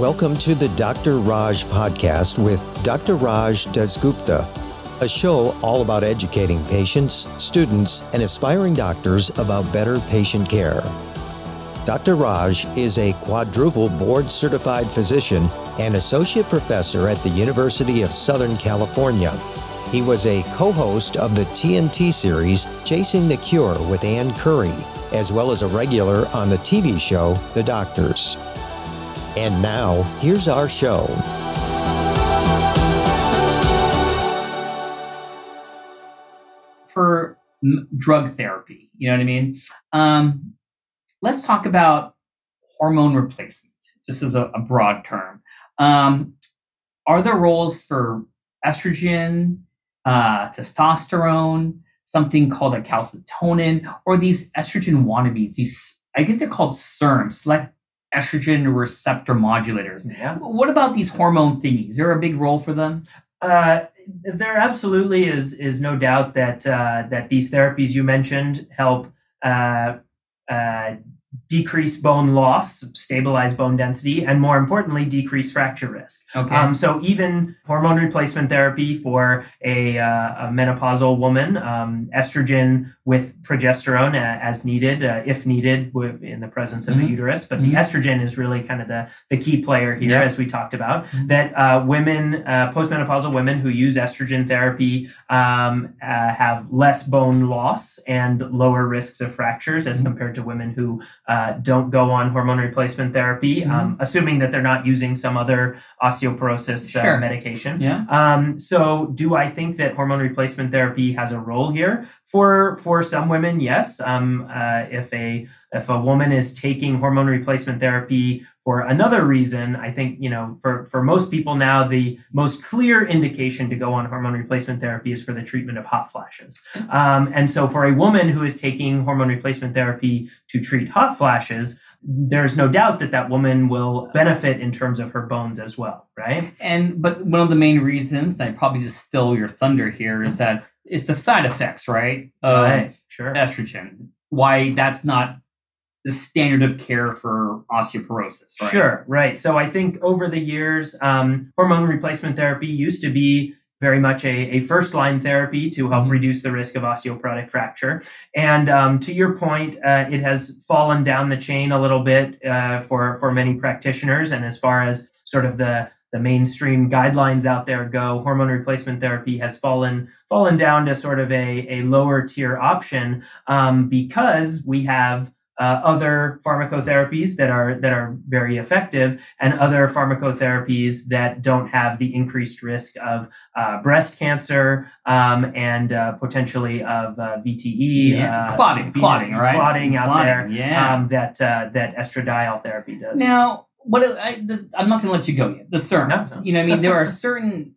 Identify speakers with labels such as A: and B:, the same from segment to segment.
A: Welcome to the Dr. Raj podcast with Dr. Raj Dasgupta, a show all about educating patients, students, and aspiring doctors about better patient care. Dr. Raj is a quadruple board certified physician and associate professor at the University of Southern California. He was a co host of the TNT series Chasing the Cure with Ann Curry, as well as a regular on the TV show The Doctors. And now, here's our show.
B: For m- drug therapy, you know what I mean? Um, let's talk about hormone replacement, just as a, a broad term. Um, are there roles for estrogen, uh, testosterone, something called a calcitonin, or these estrogen wannabes? These I think they're called SERMs, select estrogen receptor modulators.
C: Yeah.
B: What about these hormone thingies? Is there a big role for them?
C: Uh, there absolutely is is no doubt that uh, that these therapies you mentioned help uh, uh, decrease bone loss, stabilize bone density, and more importantly, decrease fracture risk.
B: Okay.
C: Um, so even hormone replacement therapy for a, uh, a menopausal woman, um, estrogen with progesterone uh, as needed, uh, if needed, with, in the presence of
B: Mhm.
C: the uterus. But
B: Mhm.
C: the estrogen is really kind of the, the key player here,
B: Yeah.
C: as we talked about.
B: Mhm.
C: That uh, women, uh, postmenopausal women who use estrogen therapy um, uh, have less bone loss and lower risks of fractures as
B: Mhm.
C: compared to women who uh, don't go on hormone replacement therapy,
B: Mm-hmm.
C: um, assuming that they're not using some other osteoporosis uh, medication.
B: yeah.
C: Um, so, do I think that hormone replacement therapy has a role here? For for some women, yes. Um, uh, if a if a woman is taking hormone replacement therapy for another reason, I think you know for for most people now the most clear indication to go on hormone replacement therapy is for the treatment of hot flashes. Um, and so, for a woman who is taking hormone replacement therapy to treat hot flashes, there's no doubt that that woman will benefit in terms of her bones as well, right?
B: And but one of the main reasons, and I probably just stole your thunder here, is that it's the side effects, right? Of
C: right. Sure.
B: estrogen. Why that's not the standard of care for osteoporosis, right?
C: Sure, right. So I think over the years, um, hormone replacement therapy used to be very much a, a first line therapy to help
B: Mhm.
C: reduce the risk of osteoporotic fracture. And um, to your point, uh, it has fallen down the chain a little bit uh, for, for many practitioners. And as far as sort of the the mainstream guidelines out there go, hormone replacement therapy has fallen fallen down to sort of a, a lower tier option um, because we have uh, other pharmacotherapies that are that are very effective, and other pharmacotherapies that don't have the increased risk of uh, breast cancer um, and uh, potentially of uh, VTE,
B: Yeah.
C: uh,
B: Clotting, clotting, right?
C: Clotting out there.
B: Yeah.
C: Um, that uh, that estradiol therapy does.
B: Now, what I, I'm not going to let you go yet. The SERMs,
C: No, no.
B: you know, I mean, there are certain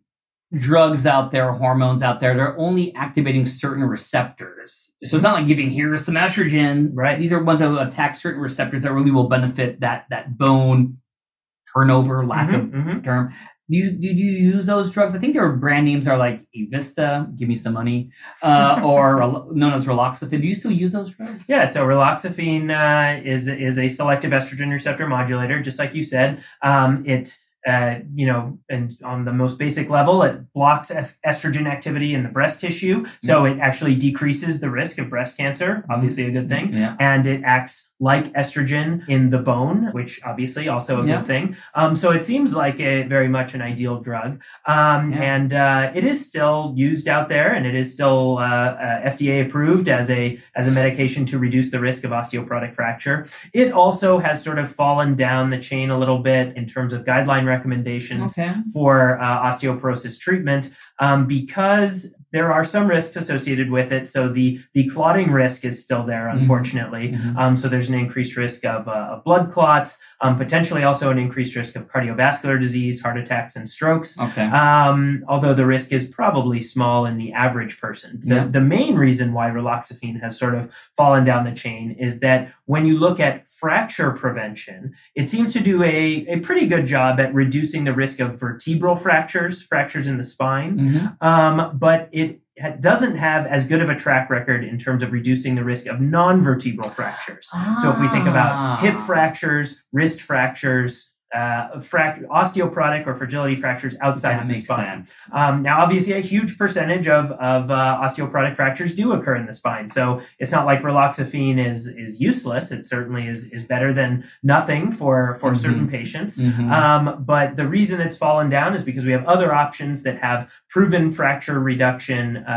B: drugs out there, hormones out there, they're only activating certain receptors. So it's not like giving here some estrogen,
C: Right.
B: These are ones that will attack certain receptors that really will benefit that that bone turnover, lack
C: Mhm,
B: of
C: mhm.
B: term. Do you, do you use those drugs? I think their brand names are like Evista, give me some money, uh, or known as Raloxifene. Do you still use those drugs?
C: Yeah, so raloxifene uh, is is a selective estrogen receptor modulator, just like you said. Um, it uh, you know, and on the most basic level, it blocks es- estrogen activity in the breast tissue, so it actually decreases the risk of breast cancer. Obviously, a good thing.
B: Yeah.
C: And it acts like estrogen in the bone, which obviously also a
B: Yeah.
C: good thing. Um, so it seems like a very much an ideal drug, um,
B: Yeah.
C: and uh, it is still used out there, and it is still uh, uh, FDA approved as a as a medication to reduce the risk of osteoporotic fracture. It also has sort of fallen down the chain a little bit in terms of guideline recommendations
B: Okay.
C: for uh, osteoporosis treatment um, because there are some risks associated with it. So the the clotting risk is still there,
B: Mhm.
C: unfortunately.
B: Mhm.
C: Um, so there's an increased risk of, uh, of blood clots, um, potentially also an increased risk of cardiovascular disease, heart attacks, and strokes.
B: Okay.
C: Um, although the risk is probably small in the average person. The,
B: Yeah.
C: the main reason why raloxifene has sort of fallen down the chain is that when you look at fracture prevention, it seems to do a, a pretty good job at reducing the risk of vertebral fractures, fractures in the spine.
B: Mhm.
C: Um, but it doesn't have as good of a track record in terms of reducing the risk of non-vertebral fractures. So if we think
B: Ah.
C: about hip fractures, wrist fractures, uh, frac- osteoporotic or fragility fractures outside
B: that
C: of the spine. Um, now, obviously, a huge percentage of, of uh, osteoporotic fractures do occur in the spine. So it's not like raloxifene is is useless. It certainly is is better than nothing for for
B: Mhm.
C: certain patients.
B: Mhm.
C: Um, but the reason it's fallen down is because we have other options that have proven fracture reduction uh,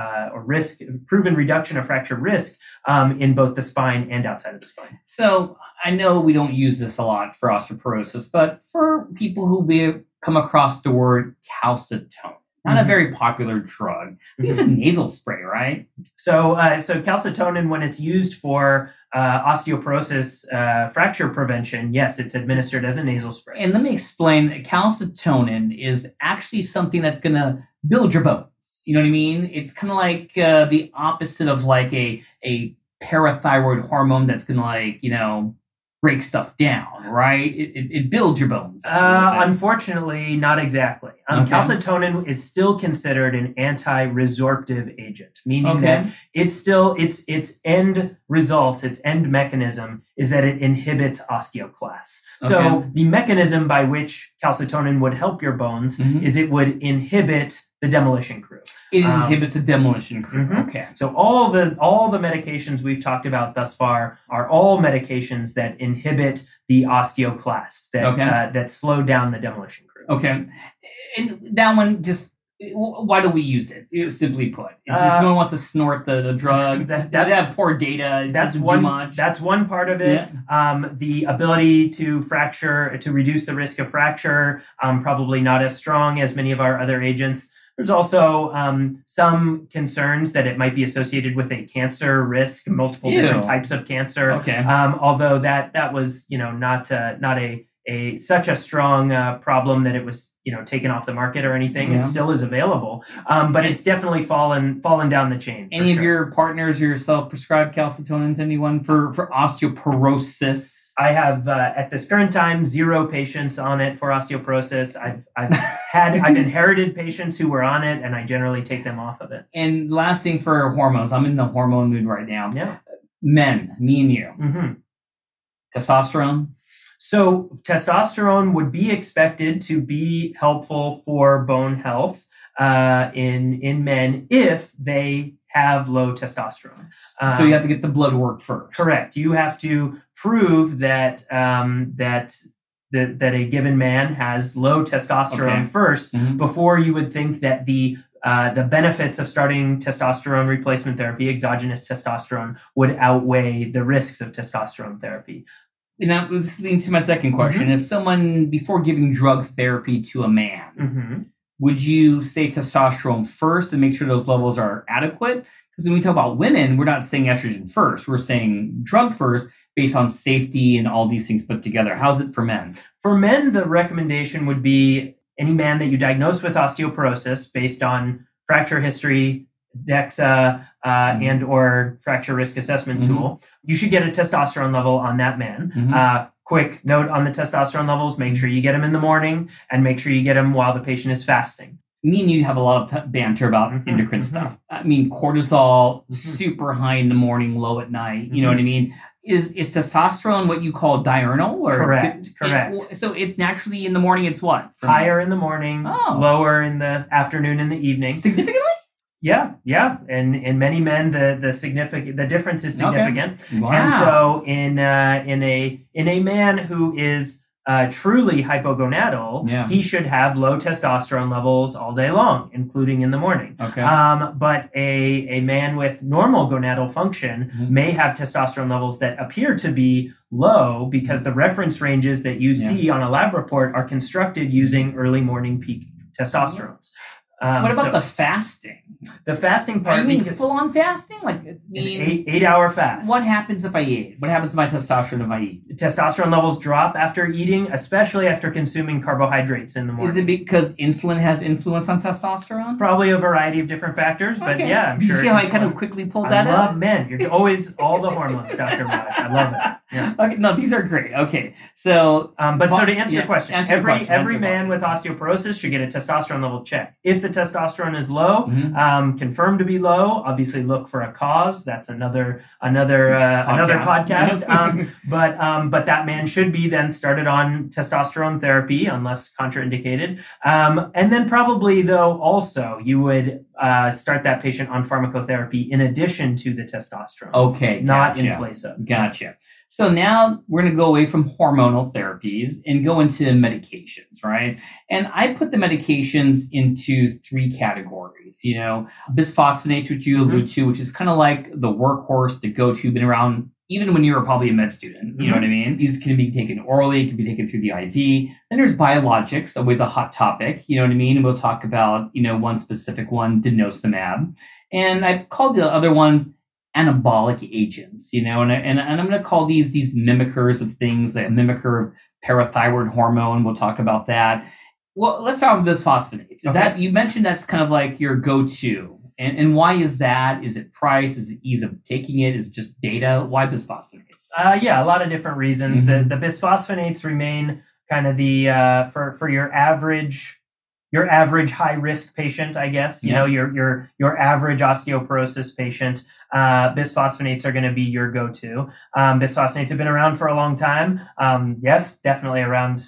C: uh, or risk, proven reduction of fracture risk um, in both the spine and outside of the spine.
B: So I know we don't use this a lot for osteoporosis, but for people who we come across the word calcitonin, not a
C: Mhm.
B: very popular drug. I think it's a nasal spray, right?
C: So, uh, so calcitonin, when it's used for uh, osteoporosis uh, fracture prevention, yes, it's administered as a nasal spray.
B: And let me explain calcitonin is actually something that's going to build your bones. You know what I mean? It's kind of like uh, the opposite of like a, a parathyroid hormone that's going to like, you know, break stuff down, right? It, it, it builds your bones.
C: Uh, unfortunately, not exactly. Um,
B: Okay.
C: Calcitonin is still considered an anti-resorptive agent, meaning
B: Okay.
C: that it's still its its end result, its end mechanism is that it inhibits osteoclasts. So
B: Okay.
C: the mechanism by which calcitonin would help your bones
B: Mhm.
C: is it would inhibit the demolition crew.
B: It
C: um,
B: inhibits the demolition crew.
C: Mhm.
B: Okay.
C: So all the all the medications we've talked about thus far are all medications that inhibit the osteoclast that
B: Okay.
C: uh, that slow down the demolition crew.
B: Okay. And that one just why do we use it? Simply put, it's just
C: Uh,
B: no one wants to snort the, the drug.
C: that- that's-
B: have poor data?
C: That's one.
B: much.
C: That's one part of it. Um, the ability to fracture to reduce the risk of fracture um, probably not as strong as many of our other agents. There's also um, some concerns that it might be associated with a cancer risk, multiple
B: Ew.
C: different types of cancer.
B: okay.
C: Um, although that that was you know not uh, not a a such a strong uh, problem that it was you know taken off the market or anything.
B: Yeah.
C: It still is available, um, but it's definitely fallen fallen down the chain.
B: Any of
C: sure.
B: your partners or yourself prescribe calcitonin to anyone for, for osteoporosis?
C: I have uh, at this current time zero patients on it for osteoporosis. I've I've had I've inherited patients who were on it, and I generally take them off of it.
B: And last thing for hormones, I'm in the hormone mood right now.
C: Yeah.
B: Men, me and you,
C: hmm
B: testosterone.
C: So testosterone would be expected to be helpful for bone health uh, in in men if they have low testosterone.
B: so you
C: Um,
B: have to get the blood work first.
C: Correct. You have to prove that um, that that that a given man has low testosterone
B: Okay.
C: first
B: Mhm.
C: before you would think that the uh, the benefits of starting testosterone replacement therapy, exogenous testosterone, would outweigh the risks of testosterone therapy.
B: That was leading to my second question.
C: Mm-hmm.
B: If someone, before giving drug therapy to a man,
C: hmm
B: would you say testosterone first and make sure those levels are adequate? Because when we talk about women, we're not saying estrogen first. We're saying drug first based on safety and all these things put together. How's it for men?
C: For men, the recommendation would be any man that you diagnose with osteoporosis based on fracture history, DEXA, uh,
B: Mhm.
C: and or fracture risk assessment
B: Mhm.
C: tool. You should get a testosterone level on that man.
B: Mhm.
C: Uh, quick note on the testosterone levels: make sure you get them in the morning, and make sure you get them while the patient is fasting.
B: Me and you have a lot of t- banter about
C: Mhm,
B: endocrine
C: mhm.
B: stuff. I mean, cortisol super high in the morning, low at night. You know what I mean? Is is testosterone what you call diurnal? Or
C: Correct,
B: it-
C: correct.
B: so it's naturally in the morning. It's what
C: Higher in the morning,
B: Oh.
C: lower in the afternoon and the evening.
B: significantly.
C: Yeah, yeah, and in many men, the the significant the difference is
B: Okay.
C: significant.
B: Wow.
C: And so in uh, in a in a man who is uh, truly hypogonadal,
B: Yeah.
C: he should have low testosterone levels all day long, including in the morning.
B: okay.
C: Um, but a a man with normal gonadal function
B: Mhm.
C: may have testosterone levels that appear to be low because the reference ranges that you
B: Yeah.
C: see on a lab report are constructed using early morning peak testosterones. Um,
B: what about
C: so
B: the fasting?
C: The fasting part?
B: you mean full on fasting? Like, I mean,
C: eight eight hour fast.
B: what happens if I eat? What happens to my testosterone if I eat?
C: testosterone levels drop after eating, especially after consuming carbohydrates in the morning.
B: Is it because insulin has influence on testosterone?
C: It's probably a variety of different factors, but
B: Okay.
C: yeah, I'm
B: You
C: sure.
B: see how I kind of quickly pulled
C: I
B: that
C: love
B: out?
C: men. You're always all the hormones, Dr. Raj. I love it. Yeah.
B: Okay, no, these are great. Okay, so
C: Um, but
B: Well,
C: so to answer
B: yeah,
C: your question,
B: answer
C: every
B: question,
C: every man with osteoporosis should get a testosterone level check. If the testosterone is low,
B: Mhm.
C: Um, confirmed to be low, obviously look for a cause. That's another another uh, another podcast. Um, but um, but that man should be then started on testosterone therapy unless contraindicated. Um, and then probably though also you would uh, start that patient on pharmacotherapy in addition to the testosterone,
B: okay,
C: not in
B: gotcha.
C: place of.
B: Gotcha. So now we're going to go away from hormonal therapies and go into medications, right? And I put the medications into three categories. You know, bisphosphonates, which you allude to, which is kind of like the workhorse, the go-to, been around even when you were probably a med student. You know mm-hmm. what I mean? These can be taken orally, can be taken through the IV. Then there's biologics, always a hot topic. You know what I mean? And we'll talk about you know one specific one, denosumab, and I called the other ones anabolic agents, you know, and, I- and, and I'm going to call these these mimickers of things, a mimicker of parathyroid hormone. We'll talk about that. Well, let's start with bisphosphonates. Is
C: Okay.
B: that you mentioned that's kind of like your go-to, and and why is that? Is it price? Is it ease of taking it? Is it just data? Why bisphosphonates?
C: Uh, yeah, a lot of different reasons.
B: Mhm.
C: The, the bisphosphonates remain kind of the uh, for for your average your average high risk patient, I guess. You
B: Yeah.
C: know, your your your average osteoporosis patient. Uh, bisphosphonates are going to be your go to. Um, bisphosphonates have been around for a long time. Um, yes, definitely around.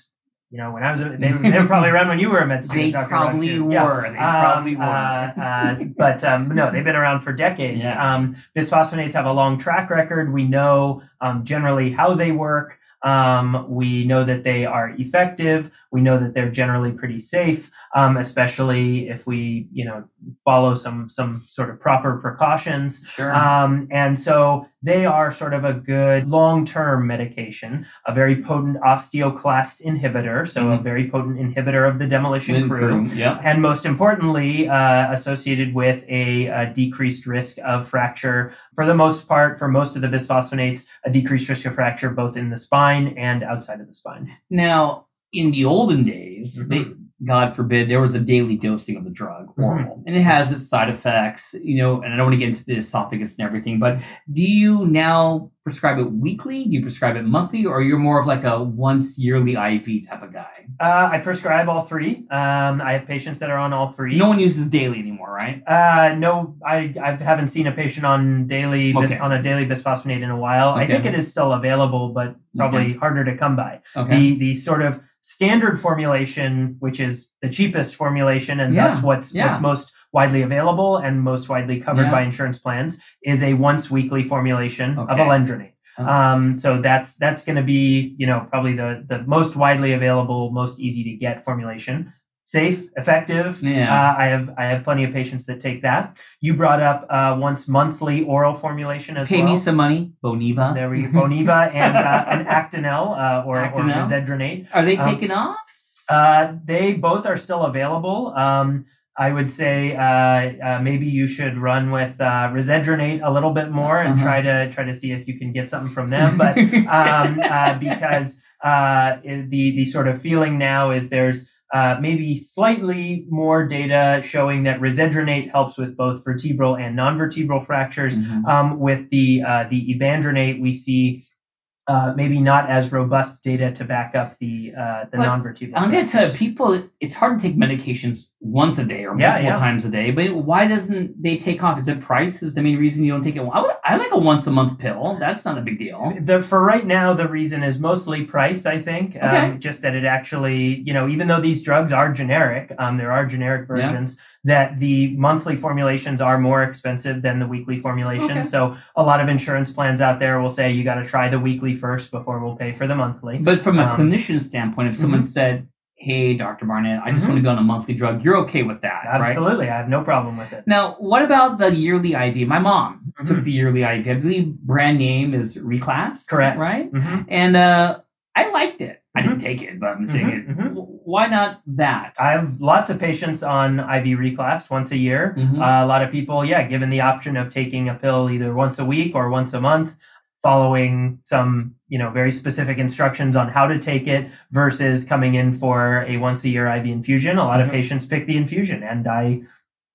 C: You know, when I was a- they, were- they were probably around when you were a med student.
B: They
C: Dr.
B: probably
C: too. Yeah.
B: were. They probably
C: Um,
B: were.
C: uh, uh, but um, no, they've been around for decades.
B: Yeah.
C: Um, bisphosphonates have a long track record. We know um, generally how they work. Um, we know that they are effective. We know that they're generally pretty safe, um, especially if we, you know, follow some some sort of proper precautions.
B: sure.
C: Um, and so they are sort of a good long term medication, a very potent osteoclast inhibitor, so a
B: Mhm.
C: very potent inhibitor of the demolition crew,
B: Yeah.
C: and most importantly, uh, associated with a, a decreased risk of fracture. For the most part, for most of the bisphosphonates, a decreased risk of fracture both in the spine and outside of the spine.
B: Now, in the olden days,
C: Mhm.
B: they, God forbid, there was a daily dosing of the drug,
C: Mm-hmm.
B: and it has its side effects, you know, and I don't want to get into the esophagus and everything, but do you now prescribe it weekly? Do you prescribe it monthly, or you're more of like a once yearly IV type of guy?
C: Uh, I prescribe all three. Um, I have patients that are on all three.
B: No one uses daily anymore, right?
C: Uh, no, I, I haven't seen a patient on daily bis- on a daily bisphosphonate in a while. I think it is still available, but probably harder to come by.
B: Okay.
C: The the sort of standard formulation, which is the cheapest formulation and
B: Yeah,
C: thus what's
B: yeah.
C: what's most widely available and most widely covered
B: Yeah.
C: by insurance plans, is a once weekly formulation of
B: Okay.
C: alendronate.
B: Oh.
C: Um, so that's that's going to be you know probably the the most widely available, most easy to get formulation. Safe, effective.
B: Yeah.
C: Uh, I have I have plenty of patients that take that. You brought up uh, once monthly oral formulation as
B: Pay
C: well.
B: me some money, Boniva.
C: There we go. Boniva and uh, and Actonel uh, or, or
B: Actonel?
C: Zedronate.
B: Are they
C: Um,
B: off?
C: Uh, they both are still available. Um, I would say uh, uh, maybe you should run with uh, Risedronate a little bit more and
B: Uh-huh.
C: try to try to see if you can get something from them. But um, uh, because uh, the the sort of feeling now is there's uh, maybe slightly more data showing that Risedronate helps with both vertebral and non-vertebral fractures.
B: Mhm.
C: Um, with the uh, the ibandronate, we see uh, maybe not as robust data to back up the uh, the non-vertebral.
B: I'm gonna tell you, people, it's hard to take medications once a day or multiple
C: yeah.
B: times a day. But why doesn't they take off? Is it price? Is the main reason you don't take it? I, would, I like a once a month pill. That's not a big deal.
C: The, for right now, the reason is mostly price. I think,
B: Okay.
C: um, just that it actually, you know, even though these drugs are generic, um, there are generic
B: Yeah.
C: Versions that the monthly formulations are more expensive than the weekly formulation.
B: Okay.
C: So a lot of insurance plans out there will say you got to try the weekly first before we'll pay for the monthly.
B: But from a
C: Um,
B: clinician standpoint, if someone said, "Hey, Doctor Barnett, I just
C: Mhm.
B: want to go on a monthly drug," you're okay with that, right?
C: Absolutely, I have no problem with it.
B: Now, what about the yearly ID? My mom
C: Mhm.
B: took the yearly ID. I believe brand name is Reclast.
C: Correct.
B: Right.
C: hmm
B: And uh, I liked it. I didn't take it, but I'm saying
C: Mhm,
B: it. Why not that?
C: I have lots of patients on IV Reclast once a year.
B: Mhm.
C: Uh, a lot of people, yeah, given the option of taking a pill either once a week or once a month, following some, you know, very specific instructions on how to take it versus coming in for a once a year IV infusion. A lot
B: Mhm.
C: of patients pick the infusion, and I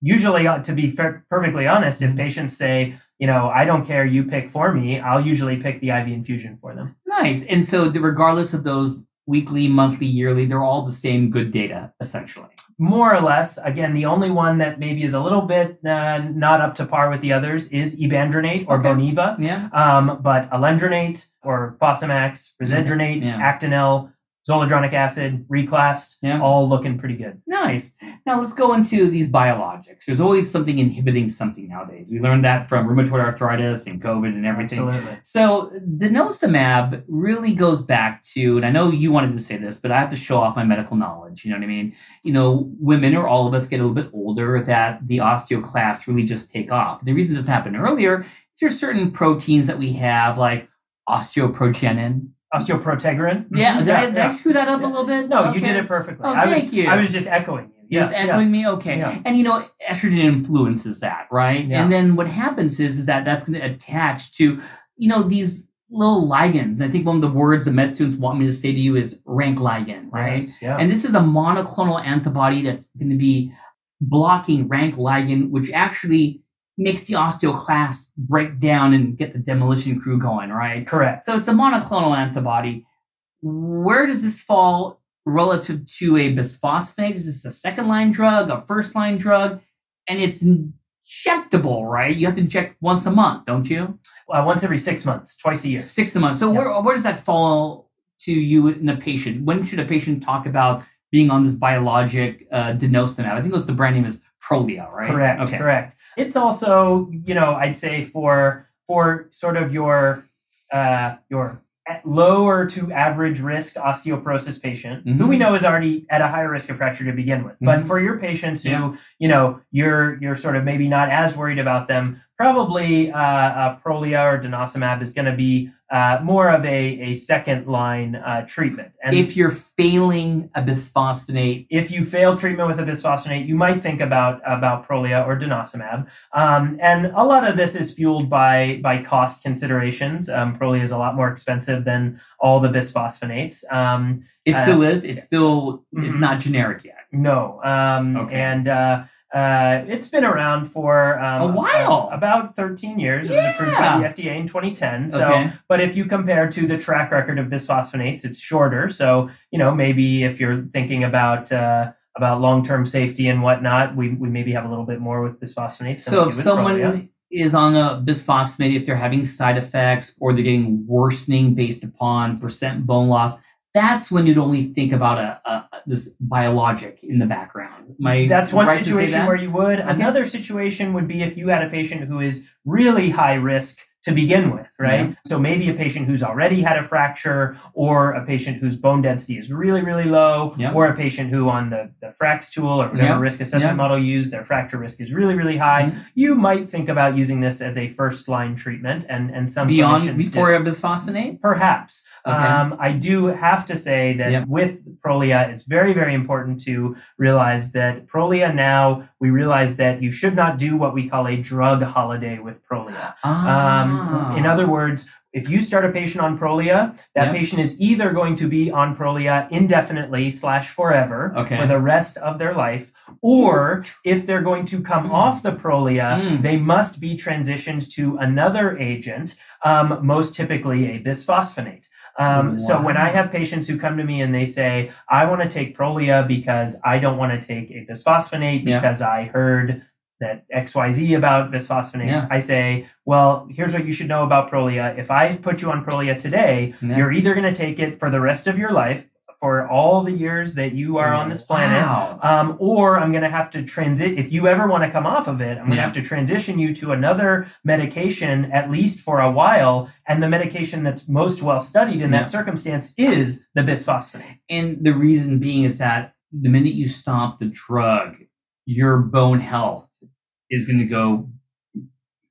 C: usually, uh, to be perfectly honest, if
B: Mhm.
C: patients say, you know, I don't care, you pick for me, I'll usually pick the IV infusion for them.
B: Nice. And so, the, regardless of those weekly, monthly, yearly. They're all the same good data, essentially.
C: More or less. Again, the only one that maybe is a little bit uh, not up to par with the others is ibandronate or
B: Okay.
C: Boniva.
B: Yeah.
C: Um, but alendronate or Fosamax, Risedronate,
B: Yeah.
C: Actonel, zoledronic acid, Reclast,
B: Yeah.
C: all looking pretty good.
B: Nice. Now let's go into these biologics. There's always something inhibiting something nowadays. We learned that from rheumatoid arthritis and COVID and everything.
C: Absolutely.
B: So denosumab really goes back to, and I know you wanted to say this, but I have to show off my medical knowledge. You know what I mean? You know, women or all of us get a little bit older that the osteoclasts really just take off. The reason this happened earlier is there's certain proteins that we have, like osteoprogenin.
C: Osteoprotegerin.
B: Yeah,
C: Mhm.
B: did, I, did I screw that up a little bit?
C: No, you did it perfectly.
B: Oh,
C: I was,
B: thank you.
C: I was just echoing you.
B: Just
C: Yeah, yeah.
B: echoing me, okay.
C: Yeah.
B: And you know, estrogen influences that, right?
C: Yeah.
B: And then what happens is, is that that's going to attach to, you know, these little ligands. I think one of the words the med students want me to say to you is RANK ligand, right?
C: Yes, yeah.
B: And this is a monoclonal antibody that's going to be blocking RANK ligand, which actually makes the osteoclast break down and get the demolition crew going, right?
C: Correct.
B: So it's a monoclonal antibody. Where does this fall relative to a bisphosphonate? Is this a second line drug, a first line drug? And it's injectable, right? You have to inject once a month, don't you?
C: Uh, once every six months, twice a year.
B: Six a month. So
C: Yeah.
B: where, where does that fall to you in a patient? When should a patient talk about being on this biologic uh, denosumab? I think was the brand name is Prolia, right?
C: Correct.
B: Okay.
C: Correct. It's also, you know, I'd say for for sort of your uh, your lower to average risk osteoporosis patient who
B: Mhm.
C: we know is already at a higher risk of fracture to begin with. But
B: Mhm.
C: for your patients who,
B: Yeah.
C: you know, you're you're sort of maybe not as worried about them, probably uh, uh, Prolia or denosumab is going to be uh, more of a, a second line uh, treatment. And
B: If you're failing a bisphosphonate,
C: if you fail treatment with a bisphosphonate, you might think about about Prolia or denosumab. Um, and a lot of this is fueled by by cost considerations. Um, Prolia is a lot more expensive than all the bisphosphonates. Um,
B: it
C: Uh,
B: still is. It's still it's
C: Mhm.
B: not generic yet.
C: no, um,
B: Okay.
C: and uh, it's been around for um,
B: A while.
C: uh, about 13 years. It was approved by the FDA in 2010. So
B: okay.
C: but if you compare to the track record of bisphosphonates, it's shorter. So you know maybe if you're thinking about uh, about long term safety and whatnot, we, we maybe have a little bit more with bisphosphonates.
B: So if someone is on a bisphosphonate, if they're having side effects or they're getting worsening based upon percent bone loss, that's when you'd only think about a, a this biologic in the background. I
C: that's one
B: right
C: situation
B: that?
C: where you would.
B: Okay.
C: Another situation would be if you had a patient who is really high risk to begin with, right?
B: Yeah.
C: So maybe a patient who's already had a fracture, or a patient whose bone density is really, really low,
B: Yeah.
C: or a patient who on the, the FRAX tool or whatever
B: Yeah.
C: risk assessment model you use, their fracture risk is really, really high.
B: Mhm.
C: You might think about using this as a first line treatment, and and some
B: beyond before a bisphosphonate?
C: Perhaps.
B: Okay.
C: Um, I do have to say that with Prolia, it's very, very important to realize that Prolia now, we realize that you should not do what we call a drug holiday with Prolia.
B: Ah.
C: Um, in other words, if you start a patient on Prolia, that
B: Yep.
C: patient is either going to be on Prolia indefinitely slash forever
B: Okay.
C: for the rest of their life, or if they're going to come
B: Mm.
C: off the Prolia,
B: Mm.
C: they must be transitioned to another agent, um, most typically a bisphosphonate. Um, So when I have patients who come to me and they say, I want to take Prolia because I don't want to take a bisphosphonate
B: Yeah.
C: because I heard that XYZ about bisphosphonates,
B: Yeah.
C: I say, well, here's what you should know about Prolia. If I put you on Prolia today,
B: Yeah.
C: you're either going to take it for the rest of your life, for all the years that you are on this planet,
B: Wow.
C: um, or I'm going to have to transit. If you ever want to come off of it, I'm going to
B: Yeah.
C: have to transition you to another medication at least for a while. And the medication that's most well studied in
B: Yeah.
C: that circumstance is the bisphosphonate.
B: And the reason being is that the minute you stop the drug, your bone health is going to go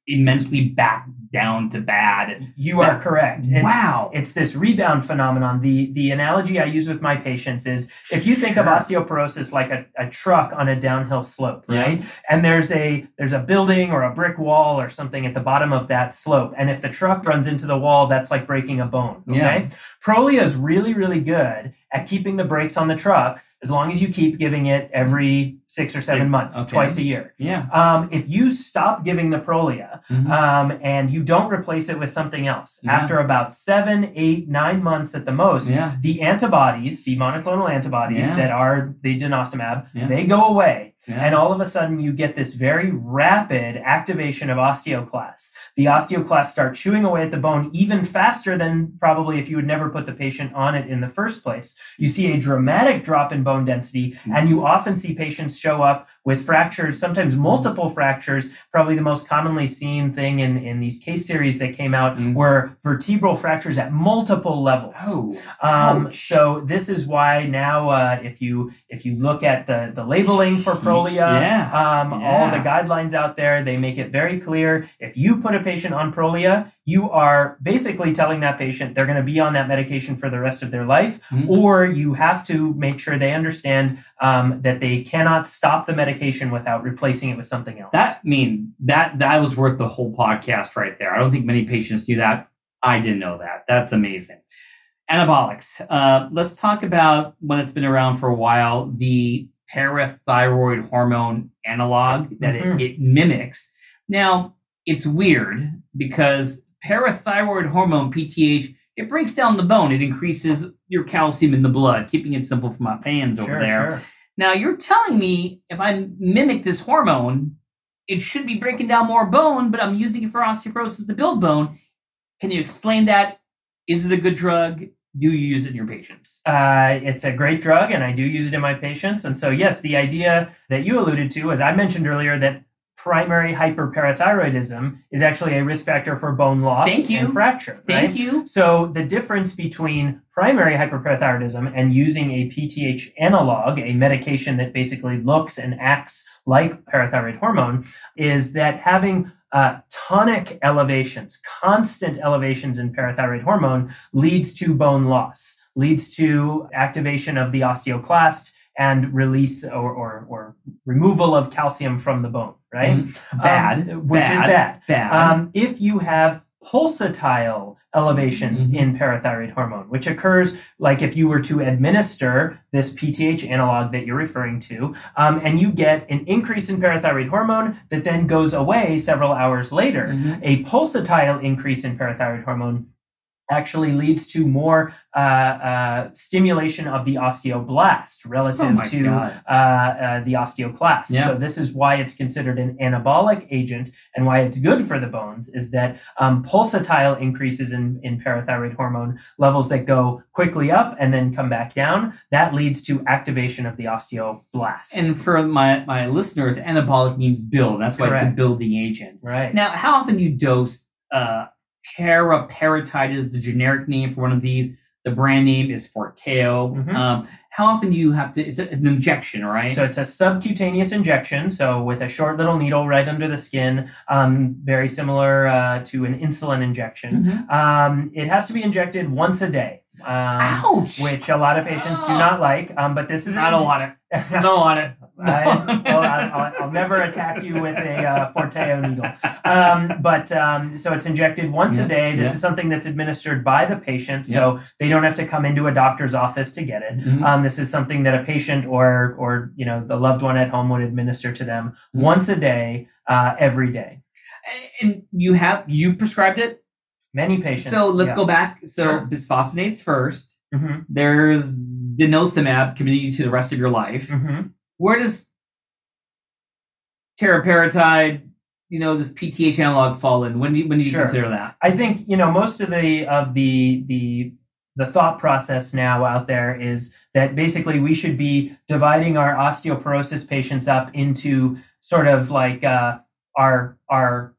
B: immensely back down to bad.
C: You are correct. It's,
B: wow.
C: It's this rebound phenomenon. The the analogy I use with my patients is if you think of osteoporosis like a, a truck on a downhill slope,
B: Yeah.
C: right? And there's a there's a building or a brick wall or something at the bottom of that slope. And if the truck runs into the wall, that's like breaking a bone. Okay.
B: Yeah.
C: Prolia is really, really good at keeping the brakes on the truck as long as you keep giving it every six or seven months,
B: okay.
C: twice a year.
B: Yeah.
C: Um, if you stop giving the Prolia
B: Mhm.
C: um, and you don't replace it with something else,
B: Yeah.
C: after about seven, eight, nine months at the most,
B: yeah.
C: the antibodies, the monoclonal antibodies
B: Yeah.
C: that are the denosumab, they go away.
B: Yeah.
C: And all of a sudden, you get this very rapid activation of osteoclasts. The osteoclasts start chewing away at the bone even faster than probably if you would never put the patient on it in the first place. You see a dramatic drop in bone density, hmm. and you often see patients show up with fractures, sometimes multiple fractures. Probably the most commonly seen thing in, in these case series that came out
B: Mm.
C: were vertebral fractures at multiple levels.
B: Oh.
C: Um, so this is why now, uh, if you if you look at the the labeling for Prolia,
B: Yeah.
C: um, all the guidelines out there, they make it very clear. If you put a patient on Prolia, you are basically telling that patient they're going to be on that medication for the rest of their life,
B: Mhm.
C: or you have to make sure they understand um, that they cannot stop the medication without replacing it with something else.
B: That mean that that was worth the whole podcast right there. I don't think many patients do that. I didn't know that. That's amazing. Anabolics. Uh, let's talk about when it's been around for a while. The parathyroid hormone analog that
C: Mhm.
B: it, it mimics. Now it's weird because parathyroid hormone (PTH) it breaks down the bone. It increases your calcium in the blood. Keeping it simple for my fans over there.
C: sure.
B: Now you're telling me if I mimic this hormone, it should be breaking down more bone, but I'm using it for osteoporosis to build bone. Can you explain that? Is it a good drug? Do you use it in your patients?
C: Uh, it's a great drug, and I do use it in my patients. And so, yes, the idea that you alluded to, as I mentioned earlier, that primary hyperparathyroidism is actually a risk factor for bone loss
B: Thank you.
C: and fracture.
B: Thank
C: right?
B: you.
C: So the difference between primary hyperparathyroidism and using a PTH analog, a medication that basically looks and acts like parathyroid hormone, is that having uh, tonic elevations, constant elevations in parathyroid hormone leads to bone loss, leads to activation of the osteoclast and release or, or, or removal of calcium from the bone, right?
B: Mhm. Bad.
C: Um, which is
B: bad.
C: bad.
B: Bad.
C: Um, if you have pulsatile elevations
B: Mhm.
C: in parathyroid hormone, which occurs like if you were to administer this PTH analog that you're referring to, um, and you get an increase in parathyroid hormone that then goes away several hours later,
B: Mhm.
C: a pulsatile increase in parathyroid hormone actually leads to more uh, uh, stimulation of the osteoblast relative
B: Oh
C: to uh, uh, the osteoclast.
B: Yeah.
C: So this is why it's considered an anabolic agent and why it's good for the bones is that um, pulsatile increases in, in parathyroid hormone levels that go quickly up and then come back down. That leads to activation of the osteoblast.
B: And for my, my listeners, anabolic means build. That's why it's a building agent.
C: right.
B: Now, how often do you dose uh, paraparatitis, the generic name for one of these? The brand name is Forteo.
C: Mhm.
B: Um, how often do you have to? It's an injection, right?
C: So it's a subcutaneous injection, so with a short little needle right under the skin, um, very similar uh, to an insulin injection.
B: Mhm.
C: Um, it has to be injected once a day, um,
B: Ouch!
C: which a lot of patients do not like. Um, but this is
B: I don't want it. I don't want it.
C: I, well, I, I'll, I'll never attack you with a uh, Forteo needle. Um, but um, so it's injected once
B: Yeah,
C: a day. This
B: yeah.
C: is something that's administered by the patient, so they don't have to come into a doctor's office to get it.
B: Mhm.
C: Um, this is something that a patient or or you know the loved one at home would administer to them
B: Mhm.
C: once a day, uh, every day.
B: and you have you prescribed it.
C: Many patients.
B: So let's
C: yeah.
B: go back. So
C: Sure.
B: bisphosphonates first.
C: Mhm,
B: There's denosumab committing you to the rest of your life.
C: mhm.
B: Where does teriparatide, you know, this PTH analog fall in? When do you, when do you
C: Sure.
B: consider that?
C: I think you know most of the of the the the thought process now out there is that basically we should be dividing our osteoporosis patients up into sort of like uh, our our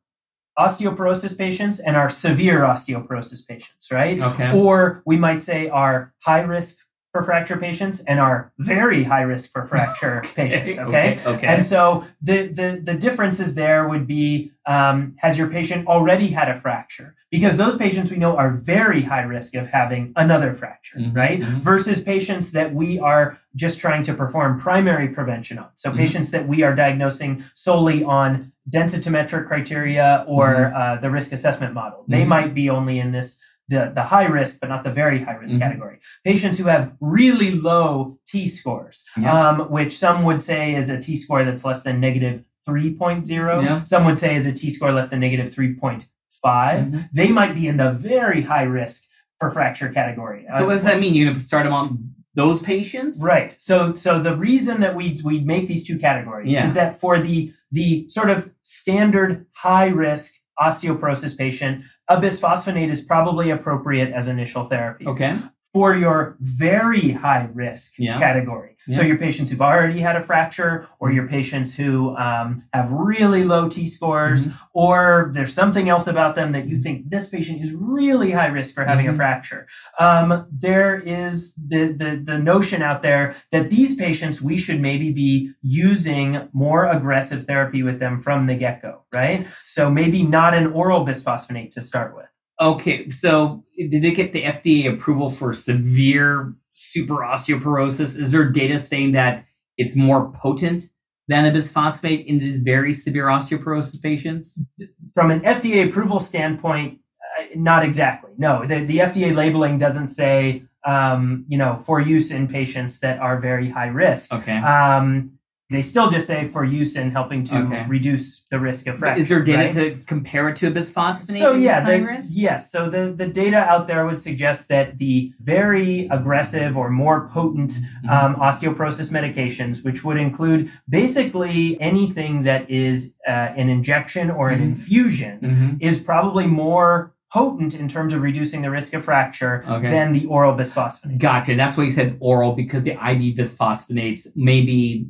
C: osteoporosis patients and our severe osteoporosis patients, right?
B: Okay.
C: Or we might say our high risk for fracture patients and are very high risk for fracture patients. Okay.
B: Okay. okay.
C: And so the, the, the differences there would be um, has your patient already had a fracture? Because those patients we know are very high risk of having another fracture,
B: Mhm,
C: right?
B: mhm.
C: Versus patients that we are just trying to perform primary prevention on. So
B: Mhm.
C: patients that we are diagnosing solely on densitometric criteria or
B: Mm-hmm.
C: uh, the risk assessment model. They
B: Mhm.
C: might be only in this the, the high risk, but not the very high risk
B: Mhm.
C: category. Patients who have really low T scores,
B: Yeah.
C: um, which some would say is a T score that's less than negative 3.0.
B: Yeah.
C: Some would say is a T score less than negative 3.5.
B: Mhm.
C: They might be in the very high risk for fracture category.
B: So what does that mean? You're going to start them on those patients?
C: Right. So so the reason that we we make these two categories
B: Yeah.
C: is that for the the sort of standard high risk osteoporosis patient, a bisphosphonate is probably appropriate as initial therapy.
B: Okay.
C: For your very high risk
B: Yeah.
C: category, so your patients who've already had a fracture, or your patients who um, have really low T scores,
B: Mm-hmm.
C: or there's something else about them that you think this patient is really high risk for having
B: Mhm.
C: a fracture. Um, there is the, the the notion out there that these patients we should maybe be using more aggressive therapy with them from the get go, right? So maybe not an oral bisphosphonate to start with.
B: Okay. So did they get the FDA approval for severe super osteoporosis? Is there data saying that it's more potent than a bisphosphate in these very severe osteoporosis patients?
C: From an FDA approval standpoint, uh, not exactly. No, the, the FDA labeling doesn't say, um, you know, for use in patients that are very high risk.
B: Okay.
C: Um, they still just say for use in helping to
B: Okay.
C: reduce the risk of fracture.
B: Is there data
C: right?
B: to compare it to a bisphosphonate?
C: So yeah, the,
B: risk?
C: yes. So the, the data out there would suggest that the very aggressive or more potent
B: Mm-hmm.
C: um, osteoporosis medications, which would include basically anything that is uh, an injection or an
B: Mhm.
C: infusion,
B: Mhm.
C: is probably more potent in terms of reducing the risk of fracture
B: Okay.
C: than the oral bisphosphonates.
B: Gotcha. That's why you said oral because the IV bisphosphonates may be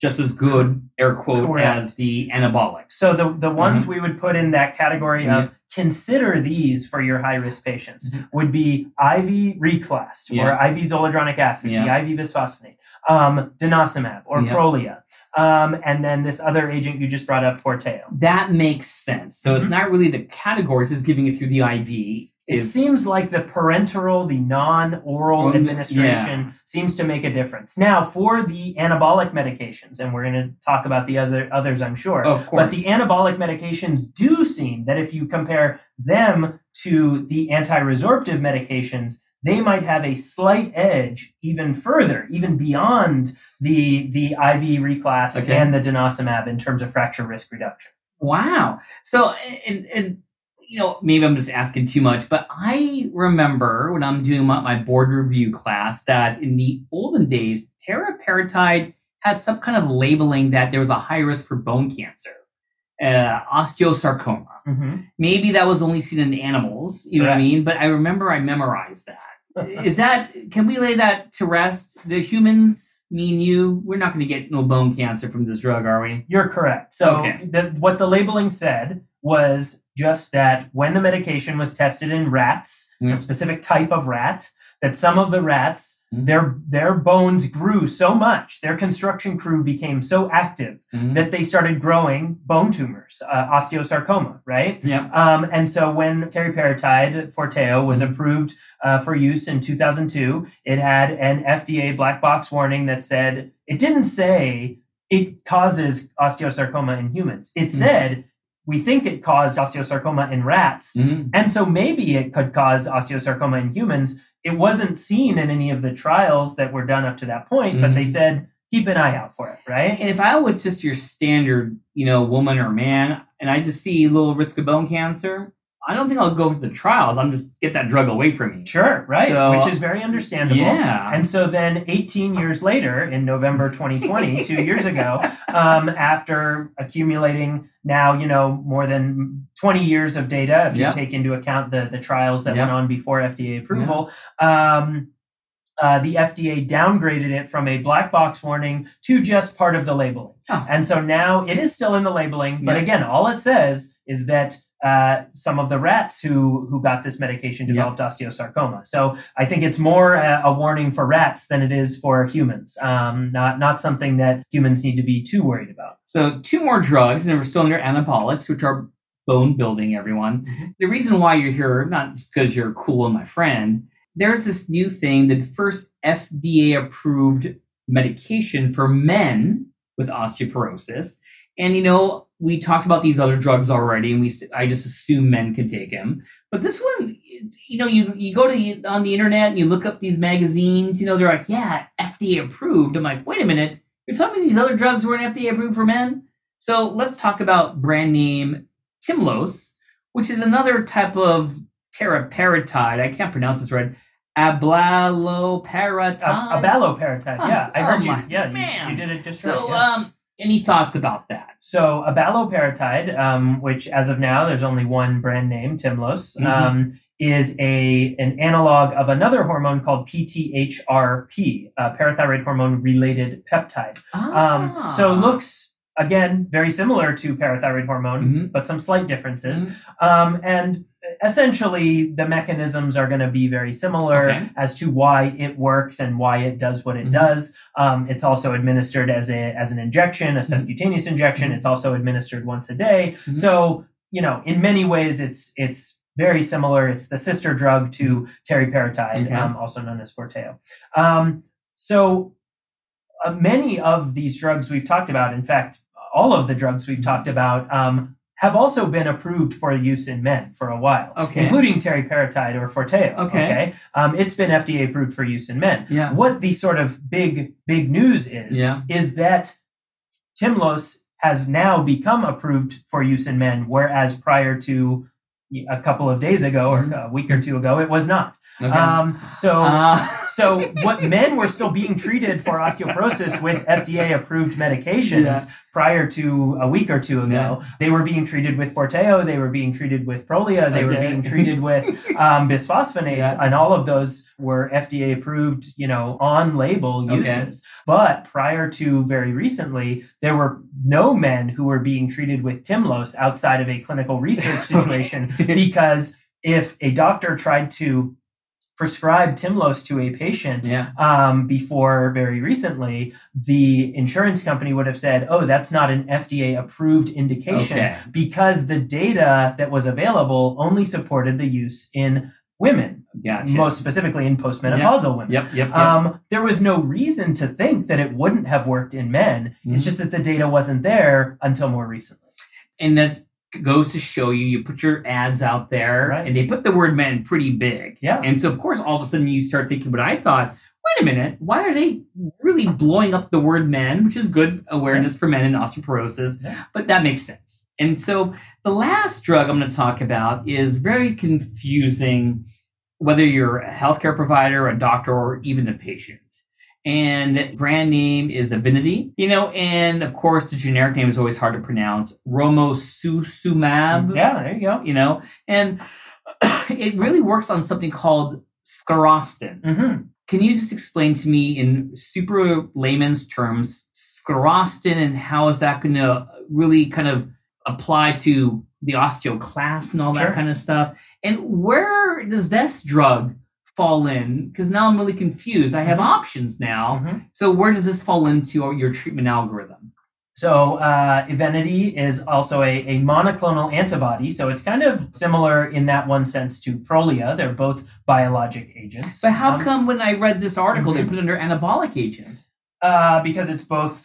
B: just as good, air quote,
C: Correct.
B: as the anabolics.
C: So the the ones
B: Mm-hmm.
C: we would put in that category of consider these for your high risk patients
B: Mhm.
C: would be IV Reclast or IV zoledronic acid,
B: Yeah.
C: the IV bisphosphonate, um, denosumab or
B: Yeah.
C: Prolia, um, and then this other agent you just brought up, Forteo.
B: that makes sense. So it's
C: Mhm.
B: not really the categories; it's giving it through the IV.
C: It
B: Is
C: seems like the parenteral, the non-oral
B: Well,
C: administration seems to make a difference. Now, for the anabolic medications, and we're going to talk about the other others, I'm sure.
B: of course.
C: But the anabolic medications do seem that if you compare them to the anti-resorptive medications, they might have a slight edge even further, even beyond the the IV Reclast
B: Okay.
C: and the denosumab in terms of fracture risk reduction.
B: Wow. So, and, and, you know, maybe I'm just asking too much, but I remember when I'm doing my, my board review class that in the olden days, teriparatide had some kind of labeling that there was a high risk for bone cancer, uh, osteosarcoma. Maybe that was only seen in animals, you know what I mean? But I remember I memorized that. Is that, can we lay that to rest? The humans, me and you, we're not going to get no bone cancer from this drug, are we?
C: You're correct. So
B: Okay.
C: the, what the labeling said was just that when the medication was tested in rats,
B: Yeah.
C: a specific type of rat, that some of the rats,
B: Mhm.
C: their their bones grew so much, their construction crew became so active
B: Mhm.
C: that they started growing bone tumors, uh, osteosarcoma, right?
B: Yep.
C: Um, and so when teriparatide Forteo was approved uh, for use in 2002, it had an FDA black box warning that said it didn't say it causes osteosarcoma in humans. It said we think it caused osteosarcoma in rats,
B: Mhm.
C: and so maybe it could cause osteosarcoma in humans. It wasn't seen in any of the trials that were done up to that point, but they
B: Mhm.
C: said keep an eye out for it, right?
B: And if I was just your standard, you know, woman or man, and I just see a little risk of bone cancer, I don't think I'll go for the trials. I'm just get that drug away from me.
C: Sure, right,
B: So-
C: which is very understandable.
B: Yeah.
C: And so then 18 years later, in November 2020, two years ago, um, after accumulating now, you know, more than 20 years of data, if
B: Yeah.
C: you take into account the, the trials that
B: Yeah.
C: went on before FDA approval, um, uh, the FDA downgraded it from a black box warning to just part of the labeling.
B: Oh.
C: And so now it is still in the labeling, but
B: Yeah.
C: again, all it says is that uh, some of the rats who who got this medication developed osteosarcoma. So I think it's more a, a warning for rats than it is for humans. Um, not not something that humans need to be too worried about.
B: So two more drugs, and we're still under anabolics, which are bone building. Everyone.
C: Mhm.
B: The reason why you're here, not just because you're cool and my friend. There's this new thing, the first FDA approved medication for men with osteoporosis. And you know, we talked about these other drugs already, and we I just assume men could take them. But this one, you know, you you go to on the internet and you look up these magazines. You know, they're like, yeah, FDA approved. I'm like, wait a minute, you're telling me these other drugs weren't FDA approved for men? So let's talk about brand name Tymlos, which is another type of teriparatide. I can't pronounce this right. Abaloparatide.
C: A, abaloparatide. Yeah, I
B: Oh,
C: heard you.
B: my
C: Yeah, you, you did it just
B: So,
C: right. yeah.
B: um, any thoughts about that?
C: So abaloparatide, um, which as of now there's only one brand name, Tymlos,
B: Mhm.
C: um, is a an analog of another hormone called PTHRP, uh, parathyroid hormone related peptide. Um,
B: Ah.
C: so looks again very similar to parathyroid hormone,
B: Mhm.
C: but some slight differences.
B: Mhm.
C: Um, and essentially, the mechanisms are going to be very similar
B: Okay.
C: as to why it works and why it does what it
B: Mhm.
C: does. Um, it's also administered as a as an injection, a subcutaneous injection.
B: Mhm.
C: It's also administered once a day.
B: Mhm.
C: So you know, in many ways, it's it's very similar. It's the sister drug to teriparatide,
B: Okay.
C: um, also known as Forteo. Um, so uh, many of these drugs we've talked about, in fact, all of the drugs we've talked about, um, have also been approved for use in men for a while,
B: Okay.
C: including teriparatide or Forteo.
B: Okay.
C: Um, it's been FDA approved for use in men.
B: Yeah.
C: What the sort of big, big news is,
B: Yeah.
C: is that Tymlos has now become approved for use in men, whereas prior to a couple of days ago or
B: Mhm.
C: a week or two ago, it was not.
B: Okay.
C: Um, so,
B: Uh,
C: so what men were still being treated for osteoporosis with FDA approved medications
B: Yeah.
C: prior to a week or two ago. They were being treated with Forteo, they were being treated with Prolia, they were being treated with um, bisphosphonates,
B: Yeah.
C: and all of those were FDA approved, you know, on label
B: Okay.
C: uses. But prior to very recently, there were no men who were being treated with Tymlos outside of a clinical research situation because if a doctor tried to prescribe Tymlos to a patient
B: yeah.
C: um, before very recently, the insurance company would have said, "Oh, that's not an FDA approved indication,"
B: Okay.
C: because the data that was available only supported the use in women,
B: Gotcha.
C: most specifically in postmenopausal women.
B: Yep. Yep. yep.
C: Um, there was no reason to think that it wouldn't have worked in men. It's
B: Mhm.
C: just that the data wasn't there until more recently.
B: and that goes to show you you put your ads out there
C: Right.
B: and they put the word men pretty big
C: Yeah.
B: and so of course all of a sudden you start thinking but i thought wait a minute why are they really blowing up the word men which is good awareness for men in osteoporosis
C: Yeah.
B: but that makes sense and so the last drug i'm going to talk about is very confusing whether you're a healthcare provider a doctor or even a patient and brand name is Evenity, you know, and of course the generic name is always hard to pronounce, Romosozumab,
C: Yeah, there you go.
B: you know, and it really works on something called sclerostin.
C: hmm
B: Can you just explain to me in super layman's terms sclerostin and how is that going to really kind of apply to the osteoclast and all that
C: Sure.
B: kind of stuff? And where does this drug fall in? Because now I'm really confused. I have
C: Mhm.
B: options now.
C: Mhm.
B: So where does this fall into your treatment algorithm?
C: So uh, Evenity is also a, a monoclonal antibody, so it's kind of similar in that one sense to Prolia. They're both biologic agents.
B: But how
C: Um,
B: come when I read this article they
C: Mhm.
B: put it under anabolic agent?
C: Uh, because it's both,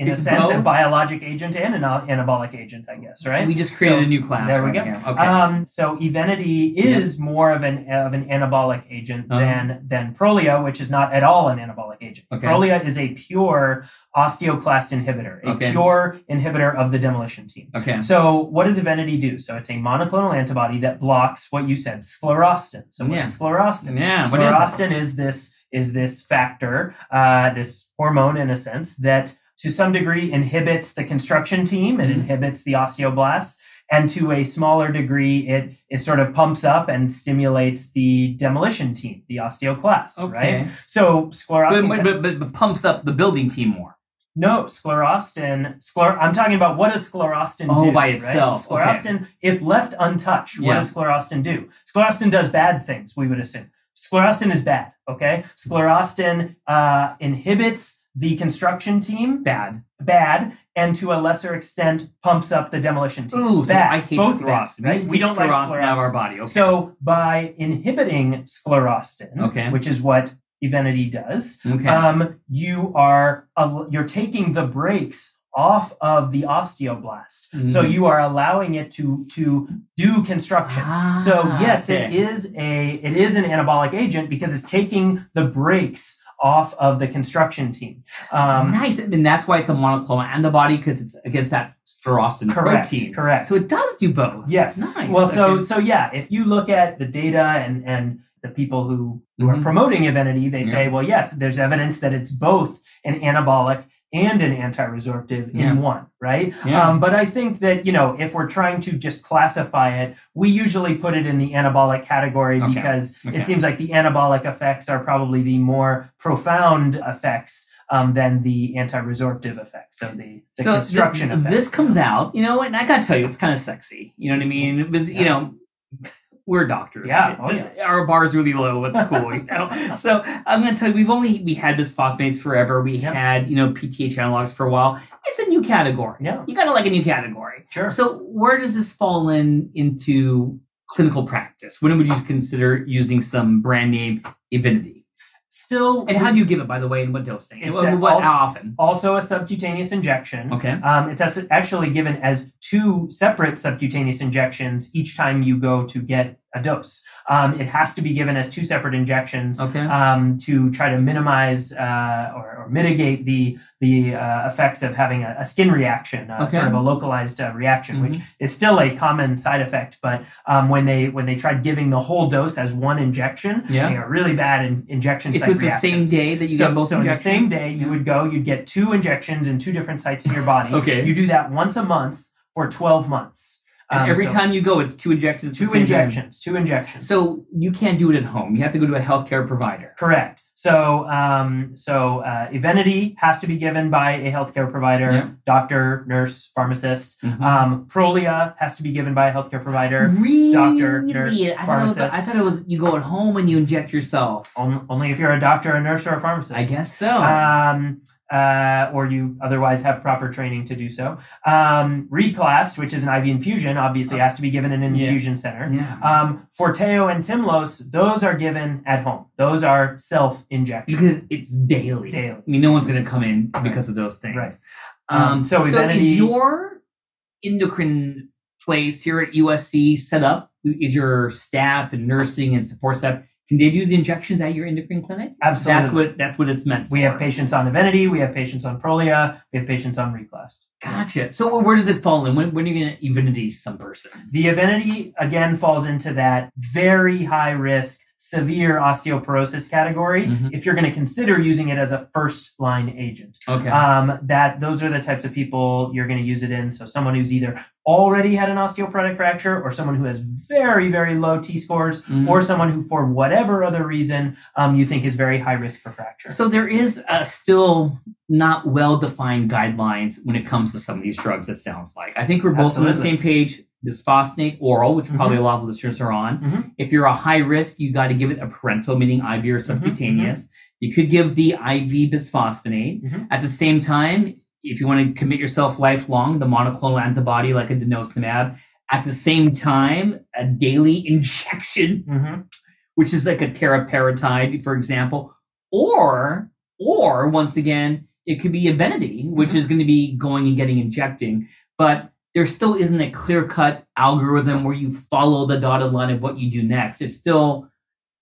C: in a sense, a biologic agent and an anabolic agent, I guess, right?
B: We just created
C: So,
B: a new class.
C: there we
B: right
C: go.
B: Okay.
C: Um, so Evenity is more of an of an anabolic agent
B: Uh-huh.
C: than than Prolia, which is not at all an anabolic agent.
B: Okay.
C: Prolia is a pure osteoclast inhibitor, a
B: Okay.
C: pure inhibitor of the demolition team.
B: okay.
C: So what does Evenity do? So it's a monoclonal antibody that blocks what you said, sclerostin. So what is sclerostin?
B: Yeah. What is?
C: Sclerostin is this is this factor, uh, this hormone in a sense that to some degree inhibits the construction team. It
B: Mhm.
C: inhibits the osteoblasts. And to a smaller degree, it it sort of pumps up and stimulates the demolition team, the osteoclasts,
B: Okay.
C: right? So sclerostin.
B: but, but, but, but pumps up the building team more.
C: No, sclerostin. Scler- I'm talking about what does sclerostin
B: Oh,
C: do?
B: by
C: right?
B: itself, okay.
C: Sclerostin, if left untouched, what
B: Yeah.
C: does sclerostin do? Sclerostin does bad things. We would assume sclerostin is bad. Okay, sclerostin uh, inhibits the construction team,
B: Bad.
C: bad, and to a lesser extent pumps up the demolition team.
B: Ooh, so. I hate
C: Both bad,
B: sclerostin.
C: right? We don't like
B: sclerostin out of our body. Okay.
C: So by inhibiting sclerostin,
B: Okay.
C: which is what Evenity does,
B: okay.
C: um, you are uh, you're taking the brakes off of the osteoblast.
B: Mhm.
C: So you are allowing it to to do construction.
B: Ah,
C: So yes, it
B: okay.
C: is a it is an anabolic agent because it's taking the brakes off of the construction team. Um,
B: nice. And that's why it's a monoclonal antibody because it's against that sclerostin
C: correct.
B: protein.
C: Correct.
B: So it does do both.
C: yes.
B: Nice.
C: Well, so
B: Okay.
C: so yeah, if you look at the data and and the people who who are
B: Mhm.
C: promoting Evenity, they
B: Yeah.
C: say, well, yes, there's evidence that it's both an anabolic and an anti-resorptive
B: Yeah.
C: in one, right?
B: Yeah.
C: Um, but I think that you know, if we're trying to just classify it, we usually put it in the anabolic category
B: Okay.
C: because
B: Okay.
C: it seems like the anabolic effects are probably the more profound effects um, than the anti-resorptive effects. So the, the
B: so
C: construction
B: th-
C: effects.
B: this comes out, you know, and I gotta tell you, it's kind of sexy. You know what I mean? It was, you know, we're doctors.
C: Yeah, oh,
B: This- Our bar's really low. It's cool, you know. So I'm gonna tell you, we've only we had bisphosphonates forever. We
C: Yeah.
B: had, you know, PTH analogs for a while. It's a new category.
C: Yeah,
B: You gotta like a new category.
C: sure.
B: So where does this fall in into clinical practice? When would you consider using some brand name Evenity?
C: Still,
B: And how do you give it, by the way, and what dosing?
C: It's
B: what, what- how often?
C: also a subcutaneous injection.
B: Okay.
C: Um, it's actually given as two separate subcutaneous injections each time you go to get a dose. Um, it has to be given as two separate injections
B: Okay.
C: um, to try to minimize uh, or, or mitigate the the uh, effects of having a, a skin reaction, uh,
B: Okay.
C: sort of a localized uh, reaction, which
B: Mhm.
C: is still a common side effect. But um, when they when they tried giving the whole dose as one injection,
B: Yeah.
C: they are really bad in injection
B: It's
C: site
B: the same day that you
C: so,
B: get both
C: so the same day, you would go, you'd get two injections in two different sites in your body.
B: Okay.
C: You do that once a month for 12 months.
B: And
C: Um,
B: every
C: so
B: time you go, it's two injections.
C: two
B: same time.
C: injections, two injections.
B: So you can't do it at home. You have to go to a healthcare provider.
C: correct. So, um, so uh, Evenity has to be given by a healthcare provider,
B: Yeah.
C: doctor, nurse, pharmacist.
B: Mhm.
C: Um, Prolia has to be given by a healthcare provider.
B: really?
C: doctor, nurse,
B: I thought, it was, I thought it was you go at home and you inject yourself.
C: On- Only if you're a doctor, a nurse, or a pharmacist.
B: I guess so.
C: um, uh, or you otherwise have proper training to do so. Um, Reclast, which is an IV infusion, obviously has to be given in an
B: Yeah.
C: infusion center.
B: yeah.
C: Um, Forteo and Tymlos, those are given at home. Those are self injection.
B: because it's daily.
C: Daily.
B: I mean, no one's going to come in because of those things.
C: Right.
B: Um,
C: Um, so
B: so
C: Evenity-
B: is your endocrine place here at USC set up? Is your staff and nursing and support staff can they do the injections at your endocrine clinic?
C: Absolutely.
B: That's what that's what it's meant for.
C: we have patients on Evenity, we have patients on Prolia, we have patients on Reclast.
B: Gotcha. So where does it fall in? When when are you going to evenity some person?
C: The Evenity again falls into that very high risk, severe osteoporosis category
B: Mhm.
C: if you're going to consider using it as a first line agent.
B: Okay.
C: um, that those are the types of people you're going to use it in. So someone who's either already had an osteoporotic fracture, or someone who has very very low T scores,
B: Mhm.
C: or someone who for whatever other reason um, you think is very high risk for fracture.
B: So there is uh, still not well defined guidelines when it comes to some of these drugs. It sounds like I think we're both on the same page. Bisphosphonate oral, which probably a lot of listeners are on.
C: Mhm.
B: If you're a high risk, you got to give it a parental, meaning IV or subcutaneous. You could give the IV bisphosphonate.
C: Mhm.
B: At the same time, if you want to commit yourself lifelong, the monoclonal antibody like a denosumab. At the same time, a daily injection
C: Mhm.
B: which is like a teriparatide, for example, or or once again, it could be Evenity, which
C: Mhm.
B: is going to be going and getting injecting, but there still isn't a clear cut algorithm where you follow the dotted line of what you do next. It's still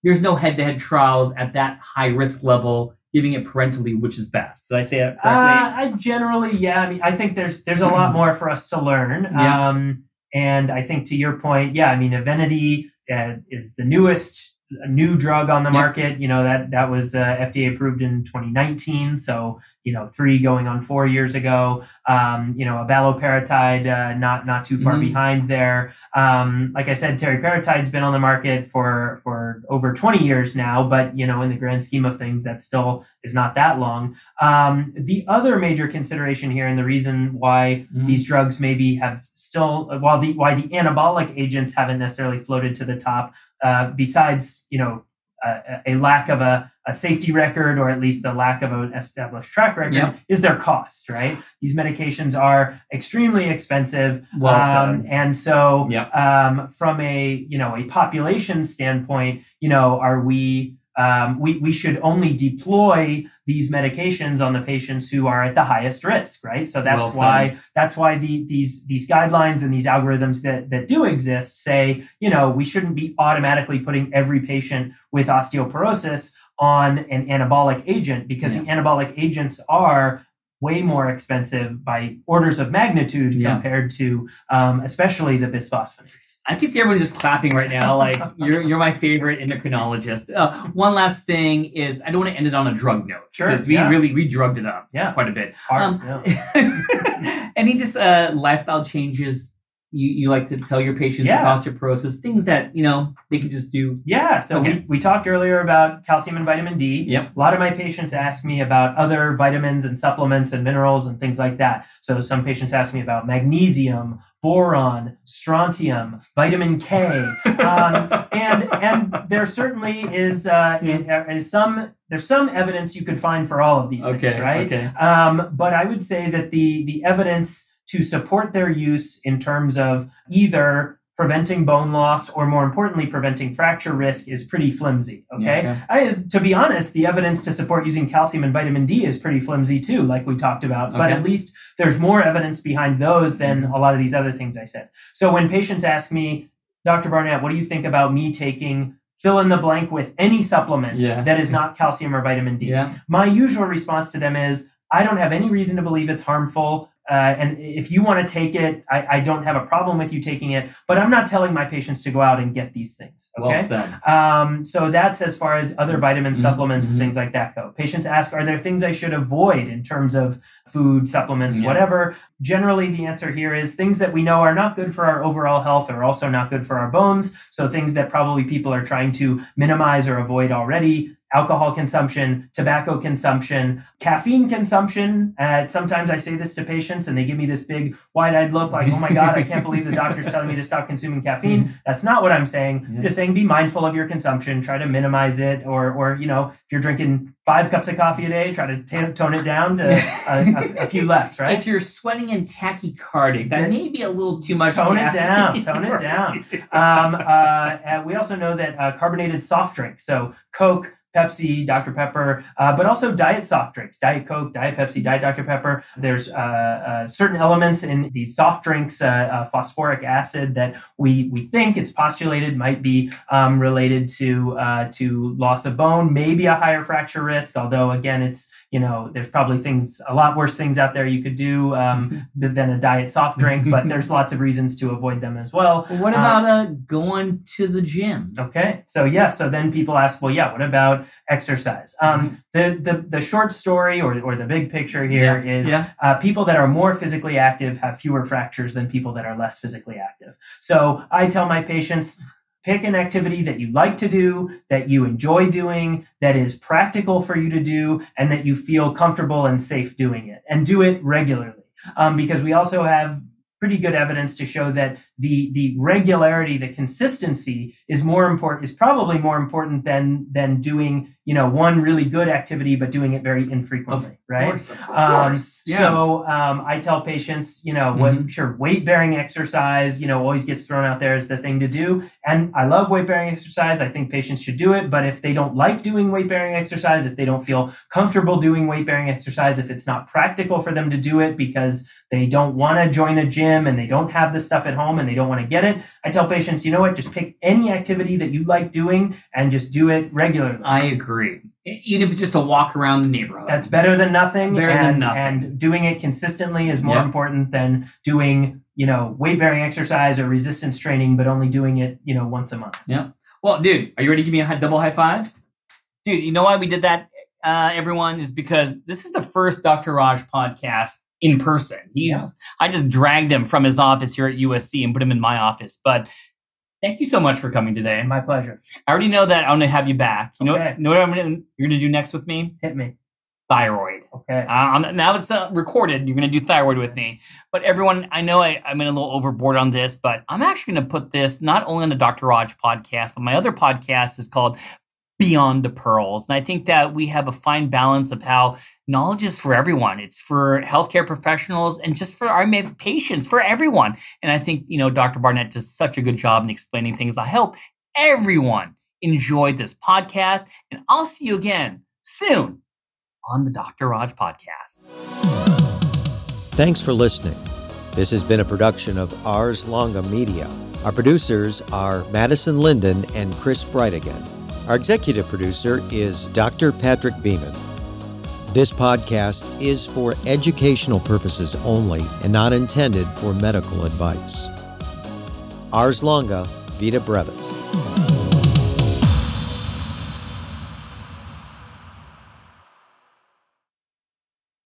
B: there's no head to head trials at that high risk level, giving it parentally, which is best. Did I say that
C: Uh,
B: correctly?
C: I generally, yeah. I mean, I think there's there's a lot more for us to learn.
B: Yeah.
C: Um, and I think to your point, yeah. I mean, Evenity uh, is the newest a new drug on the market. You know that that was uh, FDA approved in 2019. So you know, three going on four years ago. Um, you know, abaloparatide, uh, not not too far
B: Mhm.
C: behind there. Um, like I said, teriparatide's been on the market for for over 20 years now. But you know, in the grand scheme of things, that still is not that long. Um, the other major consideration here, and the reason why
B: Mhm.
C: these drugs maybe have still, while the why the anabolic agents haven't necessarily floated to the top, uh, besides you know a, a lack of a, a safety record or at least the lack of an established track record
B: Yep.
C: is their cost. Right? These medications are extremely expensive,
B: Well
C: um, and so
B: Yep.
C: um, from a you know a population standpoint, you know, are we um, we, we should only deploy these medications on the patients who are at the highest risk, right? So that's
B: Well
C: why that's why the, these these guidelines and these algorithms that that do exist say, you know, we shouldn't be automatically putting every patient with osteoporosis on an anabolic agent because the anabolic agents are way more expensive by orders of magnitude
B: Yeah.
C: compared to um, especially the bisphosphonates.
B: I can see everyone just clapping right now. Like you're you're my favorite endocrinologist. Uh, one last thing is I don't want to end it on a drug note
C: Sure,
B: because we
C: yeah.
B: really we drugged it up
C: Yeah.
B: quite a bit.
C: Hard,
B: Um,
C: yeah.
B: Any just uh, lifestyle changes you, you like to tell your patients
C: Yeah.
B: with osteoporosis? Things that you know they could just do.
C: Yeah, so
B: Okay.
C: we, we talked earlier about calcium and vitamin D.
B: Yep.
C: A lot of my patients ask me about other vitamins and supplements and minerals and things like that. So some patients ask me about magnesium, boron, strontium, vitamin K, um, and and there certainly is uh, is some there's some evidence you could find for all of these things, right?
B: Okay.
C: Um, but I would say that the the evidence to support their use in terms of either preventing bone loss or more importantly preventing fracture risk is pretty flimsy. Okay.
B: Yeah,
C: I, to be honest, the evidence to support using calcium and vitamin D is pretty flimsy too, like we talked about. But at least there's more evidence behind those than mm-hmm. a lot of these other things I said. So when patients ask me, Dr. Barnett, what do you think about me taking fill in the blank with any supplement
B: Yeah.
C: that is not calcium or vitamin D?
B: Yeah.
C: my usual response to them is I don't have any reason to believe it's harmful. Uh, and if you want to take it, I, I don't have a problem with you taking it, but I'm not telling my patients to go out and get these things. Okay.
B: Well said.
C: Um, so that's as far as other vitamin
B: Mhm,
C: supplements,
B: mhm.
C: things like that go. Patients ask, are there things I should avoid in terms of food, supplements,
B: Yeah.
C: whatever? Generally, the answer here is things that we know are not good for our overall health are also not good for our bones. So things that probably people are trying to minimize or avoid already. Alcohol consumption, tobacco consumption, caffeine consumption. Uh, sometimes I say this to patients and they give me this big wide eyed look like, oh my God, I can't believe the doctor's telling me to stop consuming caffeine. That's not what I'm saying.
B: Yeah.
C: I'm just saying be mindful of your consumption, try to minimize it, or or you know, if you're drinking five cups of coffee a day, try to t- tone it down to a, a, a few less, right?
B: If you're sweating and tachycardic, that may be a little too much.
C: Tone it down, tone it down. Um, uh, we also know that uh, carbonated soft drinks, so Coke, Pepsi, Dr. Pepper, uh, but also diet soft drinks, Diet Coke, Diet Pepsi, Diet Dr. Pepper. There's uh, uh, certain elements in these soft drinks, uh, uh, phosphoric acid, that we we think it's postulated might be um, related to uh, to loss of bone, maybe a higher fracture risk. Although again, it's you know there's probably things a lot worse things out there you could do um, than a diet soft drink, but there's lots of reasons to avoid them as well.
B: What about uh, going to the gym?
C: Okay, so yeah, so then people ask, well, yeah, what about exercise? Um, the, the the short story or, or the big picture here is
B: yeah.
C: uh, people that are more physically active have fewer fractures than people that are less physically active. So I tell my patients, pick an activity that you like to do, that you enjoy doing, that is practical for you to do, and that you feel comfortable and safe doing it, and do it regularly. Um, because we also have pretty good evidence to show that the the regularity, the consistency is more important is probably more important than than doing you know one really good activity but doing it very infrequently, right?
B: Of course.
C: Um,
B: yeah.
C: So um, I tell patients, you know, what,
B: Mhm.
C: sure, weight bearing exercise, you know, always gets thrown out there as the thing to do. And I love weight bearing exercise. I think patients should do it. But if they don't like doing weight bearing exercise, if they don't feel comfortable doing weight bearing exercise, if it's not practical for them to do it because they don't want to join a gym and they don't have the stuff at home and they don't want to get it, I tell patients, you know what, just pick any activity that you like doing and just do it regularly.
B: I agree. Even if it's just a walk around the neighborhood.
C: That's better than nothing.
B: Better than
C: and,
B: nothing.
C: And doing it consistently is more
B: Yep.
C: important than doing, you know, weight bearing exercise or resistance training, but only doing it, you know, once a month. Yeah.
B: Well, dude, are you ready to give me a hi- double high five? Dude, you know why we did that, uh, everyone? Is because this is the first Dr. Raj podcast in person. He's,
C: Yeah.
B: I just dragged him from his office here at USC and put him in my office. But thank you so much for coming today.
C: My pleasure.
B: I already know that I'm going to have you back. You know,
C: Okay.
B: what, know what I'm gonna, you're going to do next with me?
C: Hit me.
B: Thyroid.
C: Okay.
B: Uh, now it's uh, recorded. You're going to do thyroid with me. But everyone, I know I, I'm in a little overboard on this, but I'm actually going to put this not only on the Dr. Raj podcast, but my other podcast is called Beyond the Pearls. And I think that we have a fine balance of how knowledge is for everyone. It's for healthcare professionals and just for our patients, for everyone. And I think, you know, Dr. Barnett does such a good job in explaining things I hope everyone enjoyed this podcast, and I'll see you again soon on the Dr. Raj podcast.
A: Thanks for listening. This has been a production of Ars Longa Media. Our producers are Madison Linden and Chris Brightigan. Our executive producer is Dr. Patrick Beeman. This podcast is for educational purposes only and not intended for medical advice. Ars Longa, Vita Brevis.